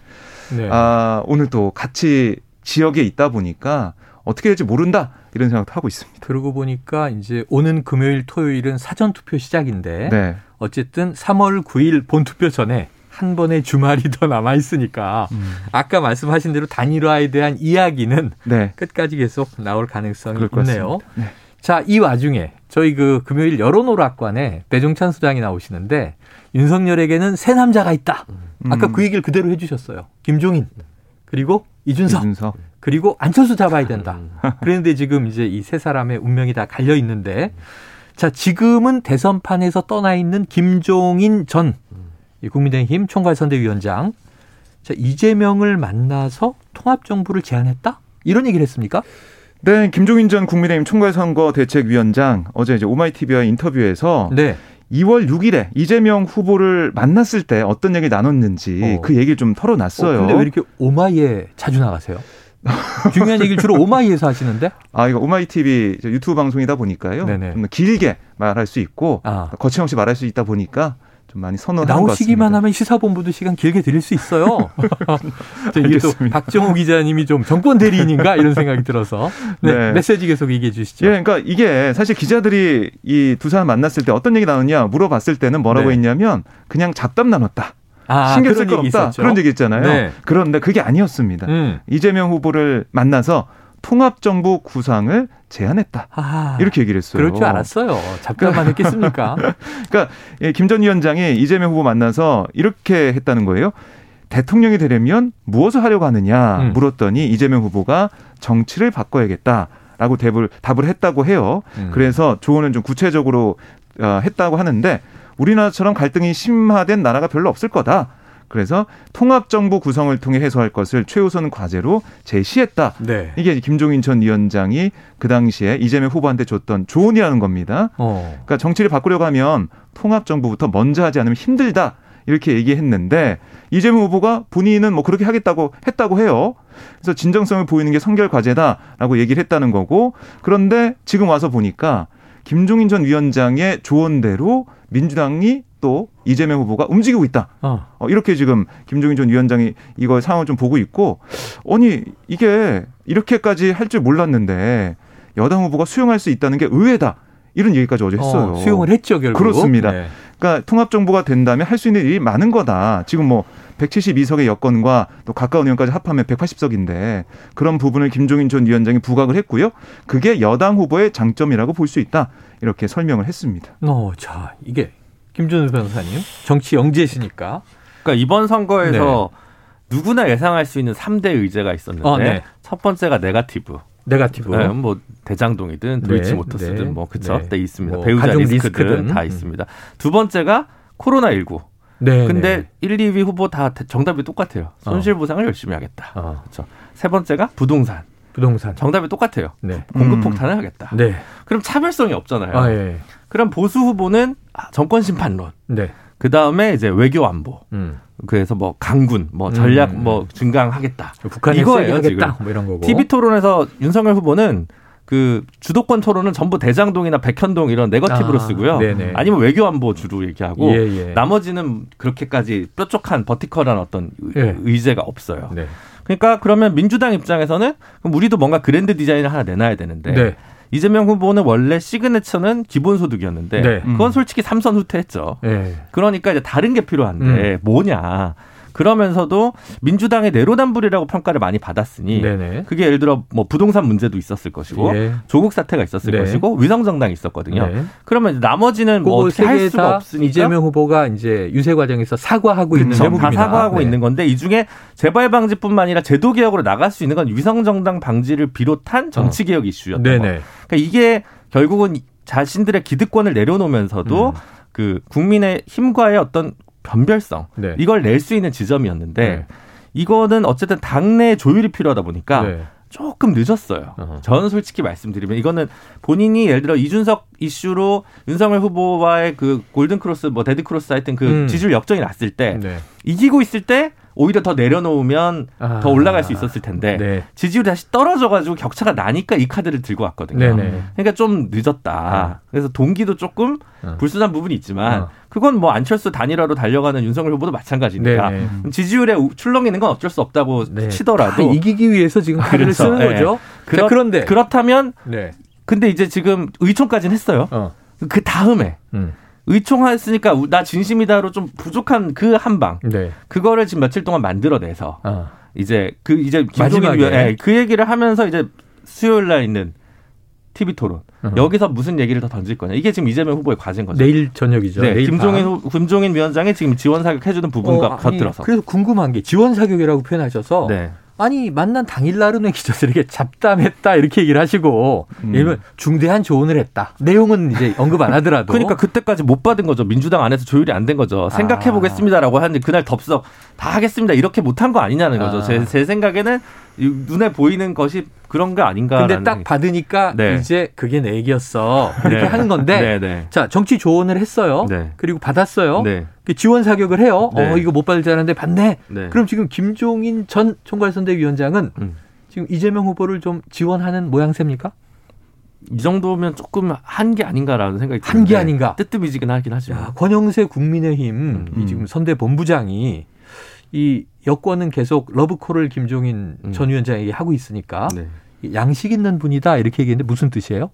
네. 아, 오늘 또 같이 지역에 있다 보니까 어떻게 될지 모른다 이런 생각도 하고 있습니다. 그러고 보니까 이제 오는 금요일 토요일은 사전 투표 시작인데 네. 어쨌든 3월 9일 본 투표 전에 한 번의 주말이 더 남아 있으니까 음. 아까 말씀하신 대로 단일화에 대한 이야기는 네. 끝까지 계속 나올 가능성이 있네요. 네. 자, 이 와중에 저희 그 금요일 여론오락관에 배종찬 수장이 나오시는데 윤석열에게는 새 남자가 있다. 아까 음. 그 얘기를 그대로 해주셨어요. 김종인 그리고 이준석, 이준석. 그리고 안철수 잡아야 된다. 그런데 지금 이제 이 세 사람의 운명이 다 갈려 있는데 자 지금은 대선판에서 떠나 있는 김종인 전 국민의힘 총괄선대위원장 자 이재명을 만나서 통합정부를 제안했다 이런 얘기를 했습니까? 네, 김종인 전 국민의힘 총괄선거 대책위원장 어제 이제 오마이티비와 인터뷰에서 네. 2월 6일에 이재명 후보를 만났을 때 어떤 얘기 나눴는지 어. 그 얘기를 좀 털어놨어요. 어, 근데 왜 이렇게 오마이에 자주 나가세요? 중요한 얘기를 주로 오마이에서 하시는데? 아, 이거 오마이 TV 유튜브 방송이다 보니까요. 네네. 좀 길게 말할 수 있고 아. 거침없이 말할 수 있다 보니까 좀 많이 선호하는 나오시기만 하면 시사본부도 시간 길게 드릴 수 있어요. [laughs] 이게 또 박정호 기자님이 좀 정권 대리인인가 이런 생각이 들어서 네, 네. 메시지 계속 얘기해 주시죠. 예, 그러니까 이게 사실 기자들이 이 두 사람 만났을 때 어떤 얘기 나눴냐 물어봤을 때는 뭐라고 네. 했냐면 그냥 잡담 나눴다. 아, 신경 쓸거 없다. 있었죠. 그런 얘기 있잖아요. 네. 그런데 그게 아니었습니다. 음. 이재명 후보를 만나서 통합정부 구상을 제안했다. 아, 이렇게 얘기를 했어요. 그럴 줄 알았어요. 잠깐만 했겠습니까? [laughs] 그러니까 예, 김전 위원장이 이재명 후보 만나서 이렇게 했다는 거예요. 대통령이 되려면 무엇을 하려고 하느냐 음. 물었더니 이재명 후보가 정치를 바꿔야겠다 라고 답을, 답을 했다고 해요. 음. 그래서 조언을 좀 구체적으로 어, 했다고 하는데 우리나라처럼 갈등이 심화된 나라가 별로 없을 거다. 그래서 통합 정부 구성을 통해 해소할 것을 최우선 과제로 제시했다. 네. 이게 김종인 전 위원장이 그 당시에 이재명 후보한테 줬던 조언이라는 겁니다. 어. 그러니까 정치를 바꾸려고 하면 통합 정부부터 먼저 하지 않으면 힘들다. 이렇게 얘기했는데 이재명 후보가 본인은 뭐 그렇게 하겠다고 했다고 해요. 그래서 진정성을 보이는 게 성결 과제다라고 얘기를 했다는 거고 그런데 지금 와서 보니까 김종인 전 위원장의 조언대로 민주당이 또 이재명 후보가 움직이고 있다. 어. 어, 이렇게 지금 김종인 전 위원장이 이거 상황을 좀 보고 있고, 아니 이게 이렇게까지 할 줄 몰랐는데 여당 후보가 수용할 수 있다는 게 의외다. 이런 얘기까지 어제 했어요. 어, 수용을 했죠, 결국. 그렇습니다. 네. 그러니까 통합 정부가 된다면 할 수 있는 일이 많은 거다. 지금 뭐 172석의 여건과 또 가까운 의원까지 합하면 180석인데 그런 부분을 김종인 전 위원장이 부각을 했고요. 그게 여당 후보의 장점이라고 볼 수 있다. 이렇게 설명을 했습니다. 어, 자, 이게 김준우 변호사님 정치 영재시니까. 그러니까 이번 선거에서 네. 누구나 예상할 수 있는 3대 의제가 있었는데 어, 네. 첫 번째가 네가티브. 네가티브. 네, 뭐 대장동이든 네, 도이치 모터스든 네, 뭐 그쵸? 네. 네 있습니다. 뭐 배우자 리스크든, 리스크든 다 음. 있습니다. 두 번째가 코로나 19. 네. 근데 네. 1, 2위 후보 다 정답이 똑같아요. 손실 보상을 어. 열심히 하겠다. 어. 그렇죠. 세 번째가 부동산. 부동산. 정답이 똑같아요. 네. 공급 폭탄을 음. 하겠다. 네. 그럼 차별성이 없잖아요. 아, 예. 그럼 보수 후보는 정권 심판론. 네. 그 다음에 이제 외교 안보. 음. 그래서 뭐 강군, 뭐 전략 음. 뭐 증강하겠다. 북한이 이거예요 하겠다. 뭐 이런 거고. TV 토론에서 윤석열 후보는 그 주도권 토론은 전부 대장동이나 백현동 이런 네거티브로 아, 쓰고요. 네네. 아니면 외교 안보 주로 얘기하고 예, 예. 나머지는 그렇게까지 뾰족한 버티컬한 어떤 예. 의제가 없어요. 네. 그러니까 그러면 민주당 입장에서는 그럼 우리도 뭔가 그랜드 디자인을 하나 내놔야 되는데 네. 이재명 후보는 원래 시그네처는 기본소득이었는데 네. 그건 솔직히 삼선 후퇴했죠. 네. 그러니까 이제 다른 게 필요한데 음. 뭐냐. 그러면서도 민주당의 내로남불이라고 평가를 많이 받았으니 네네. 그게 예를 들어 뭐 부동산 문제도 있었을 것이고 예. 조국 사태가 있었을 네. 것이고 위성 정당이 있었거든요. 네. 그러면 나머지는 뭐 어떻게 할 수가 없으니까 이재명 후보가 이제 유세 과정에서 사과하고 있는 대목입니다. 다 사과하고 네. 있는 건데 이 중에 재발 방지뿐만 아니라 제도 개혁으로 나갈 수 있는 건 위성 정당 방지를 비롯한 정치 개혁 이슈였던 거. 그러니까 이게 결국은 자신들의 기득권을 내려놓으면서도 음. 그 국민의 힘과의 어떤 변별성 네. 이걸 낼 수 있는 지점이었는데 네. 이거는 어쨌든 당내 조율이 필요하다 보니까 네. 조금 늦었어요. 어허. 저는 솔직히 말씀드리면 이거는 본인이 예를 들어 이준석 이슈로 윤석열 후보와의 그 골든 크로스 뭐 데드 크로스 하여튼 그 음. 지지율 역전이 났을 때 네. 이기고 있을 때 오히려 더 내려놓으면 아. 더 올라갈 수 있었을 텐데 네. 지지율이 다시 떨어져가지고 격차가 나니까 이 카드를 들고 왔거든요. 네네. 그러니까 좀 늦었다. 어. 그래서 동기도 조금 어. 불순한 부분이 있지만 어. 그건 뭐 안철수 단일화로 달려가는 윤석열 후보도 마찬가지니까 네네. 출렁 출렁이는 건 어쩔 수 없다고 네. 치더라도 이기기 위해서 지금 카드를 그렇죠. 쓰는 네. 거죠. 그렇, 그런데 그렇다면 네. 근데 이제 지금 의총까지는 했어요. 어. 그 다음에 음. 의총했으니까 나 진심이다로 좀 부족한 그 한 방. 네. 그거를 지금 며칠 동안 만들어내서 어. 이제 그 이제 김종인 위원 네, 그 얘기를 하면서 이제 수요일 날 있는 TV 토론 uh 여기서 무슨 얘기를 더 던질 거냐 이게 지금 이재명 후보의 과제인 거죠. 내일 저녁이죠. 네, 내일 김종인 후, 김종인 위원장이 지금 지원 사격 해주는 부분과 어, 곁들어서. 그래서 궁금한 게 지원 사격이라고 표현하셔서 네. 아니 만난 당일 날은 기자들에게 잡담했다 이렇게 얘기를 하시고 음. 예를 중대한 조언을 했다. 내용은 이제 언급 안 하더라도 그러니까 그때까지 못 받은 거죠. 민주당 안에서 조율이 안 된 거죠. 생각해 보겠습니다라고 하는데 그날 덥석 다 하겠습니다 이렇게 못한 거 아니냐는 거죠. 아. 제, 제 생각에는 눈에 보이는 것이 그런 게 아닌가. 근데 딱 받으니까 네. 이제 그게 내 얘기였어. 이렇게 네. 하는 건데. 네, 네. 자, 정치 조언을 했어요. 네. 그리고 받았어요. 네. 그 지원 사격을 해요. 어, 이거 못 받을 줄 알았는데 받네. 그럼 지금 김종인 전 총괄선대위원장은 음. 지금 이재명 후보를 좀 지원하는 모양새입니까? 이 정도면 조금 한 게 아닌가라는 생각이 한 게 아닌가 뜨뜻미지근 하긴 하지만 야, 권영세 국민의힘 음. 이 지금 선대 본부장이 이 여권은 계속 러브콜을 김종인 음. 전 위원장에게 하고 있으니까 네. 양식 있는 분이다 이렇게 얘기했는데 무슨 뜻이에요?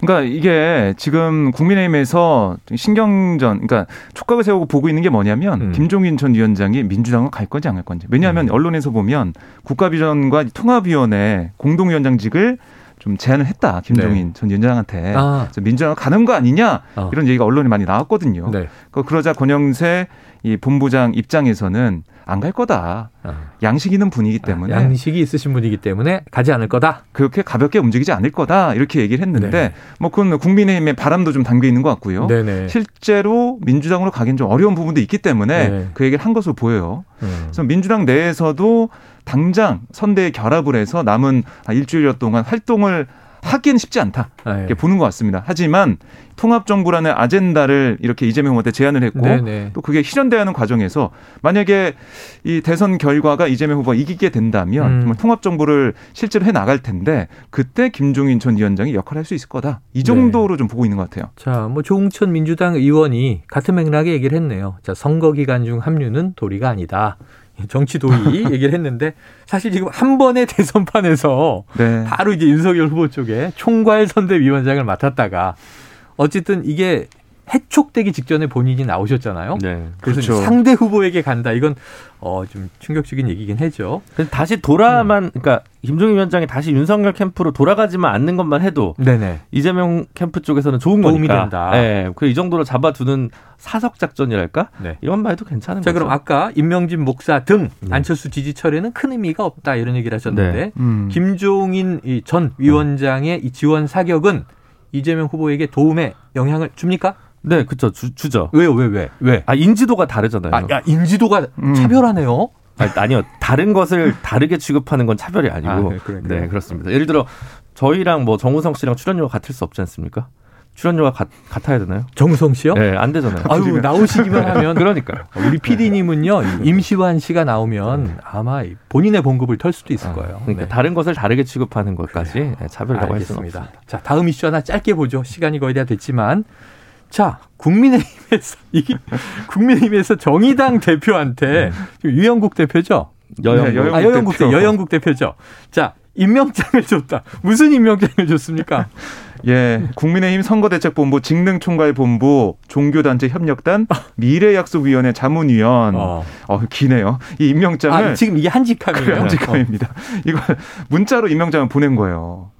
그러니까 이게 지금 국민의힘에서 신경전, 그러니까 촉각을 세우고 보고 있는 게 뭐냐면 음. 김종인 전 위원장이 민주당을 갈 건지 안 갈 건지. 왜냐하면 음. 언론에서 보면 국가비전과 통합위원회 공동위원장직을 좀 제안을 했다 김종인 네. 전 위원장한테 아. 민주당 가는 거 아니냐 아. 이런 얘기가 언론에 많이 나왔거든요. 네. 그러자 권영세 이 본부장 입장에서는 안 갈 거다. 어. 양식 있는 분이기 아, 때문에 아, 양식이 있으신 분이기 때문에 가지 않을 거다. 그렇게 가볍게 움직이지 않을 거다. 이렇게 얘기를 했는데 네. 뭐 그건 국민의힘의 바람도 좀 담겨 있는 것 같고요. 네네. 실제로 민주당으로 가긴 좀 어려운 부분도 있기 때문에 네. 그 얘기를 한 것으로 보여요. 음. 그래서 민주당 내에서도 당장 선대에 결합을 해서 남은 일주일여 동안 활동을 하기는 쉽지 않다. 아, 예. 이렇게 보는 것 같습니다. 하지만 통합정부라는 아젠다를 이렇게 이재명 후보한테 제안을 했고 네네. 네. 또 그게 실현돼야하는 과정에서 만약에 이 대선 결과가 이재명 후보가 이기게 된다면 음. 정말 통합정부를 실제로 해 나갈 텐데 그때 김종인 전 위원장이 역할을 할 수 있을 거다. 이 정도로 네. 좀 보고 있는 것 같아요. 자, 뭐 조홍천 민주당 의원이 같은 맥락에 얘기를 했네요. 자, 선거 기간 중 합류는 도리가 아니다. 정치 도의 [laughs] 얘기를 했는데 사실 지금 한 번의 대선판에서 네. 바로 이제 윤석열 후보 쪽에 총괄 선대위원장을 맡았다가 어쨌든 이게 해촉되기 직전에 본인이 나오셨잖아요. 네. 그래서 그렇죠. 상대 후보에게 간다. 이건 어, 좀 충격적인 얘기긴 해죠. 다시 돌아만, 음. 그러니까 김종인 위원장이 다시 윤석열 캠프로 돌아가지만 않는 것만 해도 네네. 이재명 캠프 쪽에서는 좋은 도움이 거니까. 된다. 네, 그이 정도로 잡아두는 사석 작전이랄까? 네. 이것만 해도 괜찮은 자, 거죠. 그럼 아까 임명진 목사 등 네. 안철수 지지 철에는 큰 의미가 없다 이런 얘기를 하셨는데 네. 음. 김종인 전 위원장의 이 지원 사격은 이재명 후보에게 도움에 영향을 줍니까? 네, 그렇죠. 주, 죠 왜요? 왜, 왜? 왜? 아, 인지도가 다르잖아요. 아, 야, 인지도가 음. 차별하네요. 아니, 요 다른 것을 다르게 취급하는 건 차별이 아니고. 아, 네, 그래, 그래. 네, 그렇습니다. 예를 들어 저희랑 뭐 정우성 씨랑 출연료가 같을 수 없지 않습니까? 출연료가 같, 같아야 되나요? 정우성 씨요? 네, 안 되잖아요. 아유, 나오시기만 하면. [laughs] 그러니까요. 우리 PD님은요, 임시완 씨가 나오면 아마 본인의 봉급을 털 수도 있을 아, 거예요. 그러니까 네. 다른 것을 다르게 취급하는 것까지 그래요. 차별이라고 할 수는 없습니다. 자, 다음 이슈 하나 짧게 보죠. 시간이 거의 다 됐지만. 자, 국민의힘에서 [laughs] 이게 국민의힘에서 정의당 대표한테 음. 유영국 대표죠. 여영국, 네, 여영국, 아, 여영국 대표. 여영국 대표죠. 자, 임명장을 줬다. 무슨 임명장을 줬습니까? [laughs] 예, 국민의힘 선거대책본부 직능총괄본부 종교단체 협력단 미래약속위원회 자문위원. 어, 어 기네요. 이 임명장을 아, 지금 이게 한직함이에요. 한직함입니다. 어. 이걸 문자로 임명장을 보낸 거예요.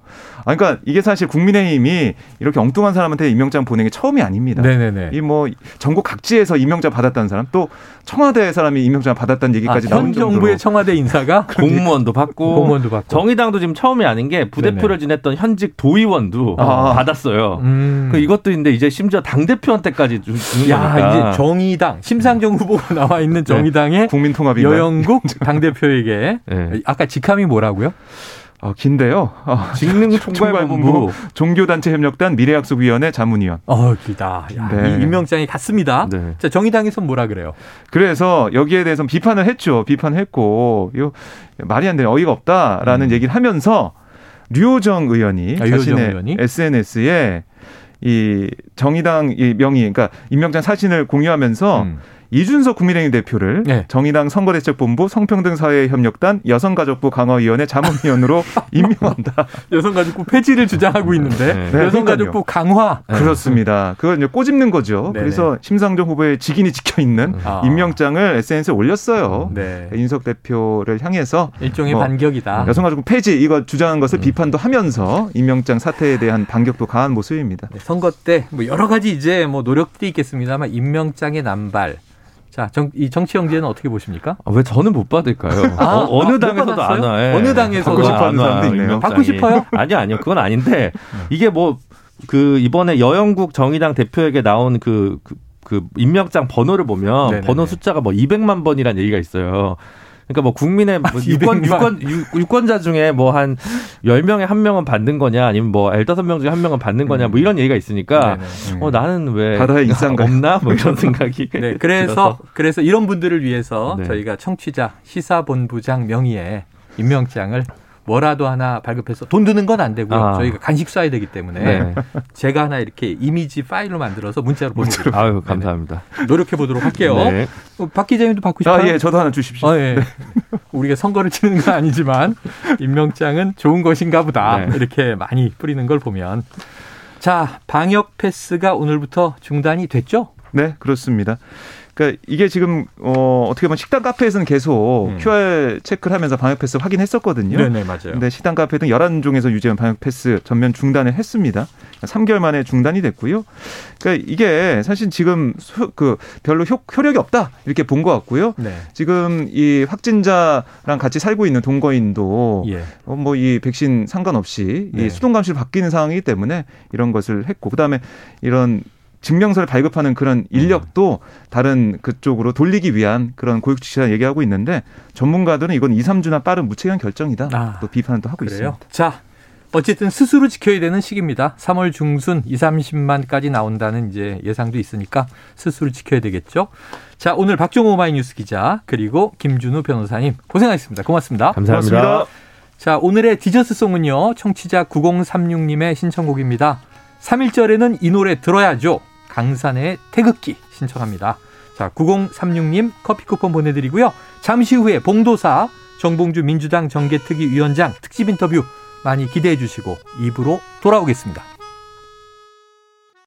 아, 그러니까 이게 사실 국민의힘이 이렇게 엉뚱한 사람한테 임명장 보낸 게 처음이 아닙니다. 네네네. 이 뭐 전국 각지에서 임명장 받았다는 사람 또 청와대 사람이 임명장 받았다는 얘기까지 아, 나온 현 정부의 청와대 인사가 [laughs] 공무원도 받고 공무원도 받고 정의당도 지금 처음이 아닌 게 부대표를 네네. 지냈던 현직 도의원도 아. 받았어요. 음. 그 이것도 있는데 이제 심지어 당 대표한테까지 주는 야, 거니까. 이제 정의당 심상정 후보가 나와 있는 네. 정의당의 네. 국민통합인가 여영국 [laughs] 당 대표에게 네. 아까 직함이 뭐라고요? 어, 긴데요. 어, 직능 총괄본부 [laughs] 종교단체 협력단 미래약속위원회 자문위원. 어, 기다. 야, 네. 임명장이 같습니다. 네. 자, 정의당에서 뭐라 그래요? 그래서 여기에 대해서 비판을 했죠. 비판했고, 이거 말이 안 되는 어이가 없다라는 음. 얘기를 하면서 류호정 의원이 아, 자신의 의원이? SNS에 이 정의당 이 명의, 그러니까 임명장 사진을 공유하면서 음. 이준석 국민의힘 대표를 네. 정의당 선거대책본부 성평등사회협력단 여성가족부 강화위원회 자문위원으로 [laughs] 임명한다. 여성가족부 폐지를 주장하고 있는데 네. 여성가족부 강화 네. 그렇습니다. 그걸 이제 꼬집는 거죠. 네네. 그래서 심상정 후보의 직인이 찍혀 있는 아. 임명장을 SNS에 올렸어요. 네. 윤석 대표를 향해서 일종의 뭐 반격이다. 여성가족부 폐지 이거 주장한 것을 음. 비판도 하면서 임명장 사태에 대한 반격도 강한 모습입니다. 네, 선거 때 뭐 여러 가지 이제 뭐 노력들이 있겠습니다만 임명장의 남발 자, 정, 이 정치 형제는 어떻게 보십니까? 아, 왜 저는 못 받을까요? [laughs] 아, 어, 느 당에서도 안 와. 예. 어느 당에서도 받고 싶어 하는 사람도 있네요. 받고 싶어요? [laughs] 아니요, 아니요. 그건 아닌데 이게 뭐 그 이번에 여영국 정의당 대표에게 나온 그, 그, 그 임명장 번호를 보면 네네네. 번호 숫자가 뭐 200만 번이라는 얘기가 있어요. 그러니까 뭐 국민의 뭐 유권, 유권, 유권자 중에 뭐한 10명에 한 명은 받는 거냐 아니면 뭐 15명 중에 한 명은 받는 거냐 뭐 이런 얘기가 있으니까 어 나는 왜 바다에 이상가 [laughs] 없나 뭐 이런 [laughs] 생각이 네, 그래서 들어서. 그래서 이런 분들을 위해서 네. 저희가 청취자 시사본부장 명의의 임명장을 뭐라도 하나 발급해서 돈 드는 건 안 되고요. 아. 저희가 간식 쏴야 되기 때문에 네. [laughs] 제가 하나 이렇게 이미지 파일로 만들어서 문자로 보내드릴게요. 아유 감사합니다. 네. 노력해 보도록 할게요. 네. 어, 박 기자님도 받고 싶어요? 아, 예, 저도 하나 주십시오. 아, 예. 우리가 선거를 치는 건 아니지만 임명장은 좋은 것인가 보다 네. 이렇게 많이 뿌리는 걸 보면 자 방역 패스가 오늘부터 중단이 됐죠? 네, 그렇습니다. 그러니까 이게 지금 어 어떻게 보면 식당 카페에서는 계속 음. QR 체크를 하면서 방역 패스 확인했었거든요. 네네 맞아요. 근데 식당 카페는 11종에서 유지한 방역 패스 전면 중단을 했습니다. 3개월 그러니까 만에 중단이 됐고요. 그러니까 이게 사실 지금 그 별로 효, 효력이 없다 이렇게 본 것 같고요. 네. 지금 이 확진자랑 같이 살고 있는 동거인도 예. 어, 뭐이 백신 상관없이 네. 이 수동 감시를 받기는 상황이기 때문에 이런 것을 했고 그다음에 이런 증명서를 발급하는 그런 인력도 다른 그쪽으로 돌리기 위한 그런 고육 지시라 얘기하고 있는데 전문가들은 이건 2, 3주나 빠른 무책임한 결정이다. 아, 또 비판을 또 하고 그래요? 있습니다. 자, 어쨌든 스스로 지켜야 되는 시기입니다. 3월 중순 2, 30만까지 나온다는 이제 예상도 있으니까 스스로 지켜야 되겠죠. 자, 오늘 박종호 마이뉴스 기자 그리고 김준우 변호사님 고생하셨습니다. 고맙습니다. 감사합니다. 고맙습니다. 자, 오늘의 디저스송은요. 청취자 9036님의 신청곡입니다. 3일절에는 이 노래 들어야죠. 강산의 태극기 신청합니다. 자, 9036님 커피 쿠폰 보내드리고요. 잠시 후에 봉도사 정봉주 민주당 정계특위 위원장 특집 인터뷰 많이 기대해 주시고 입으로 돌아오겠습니다.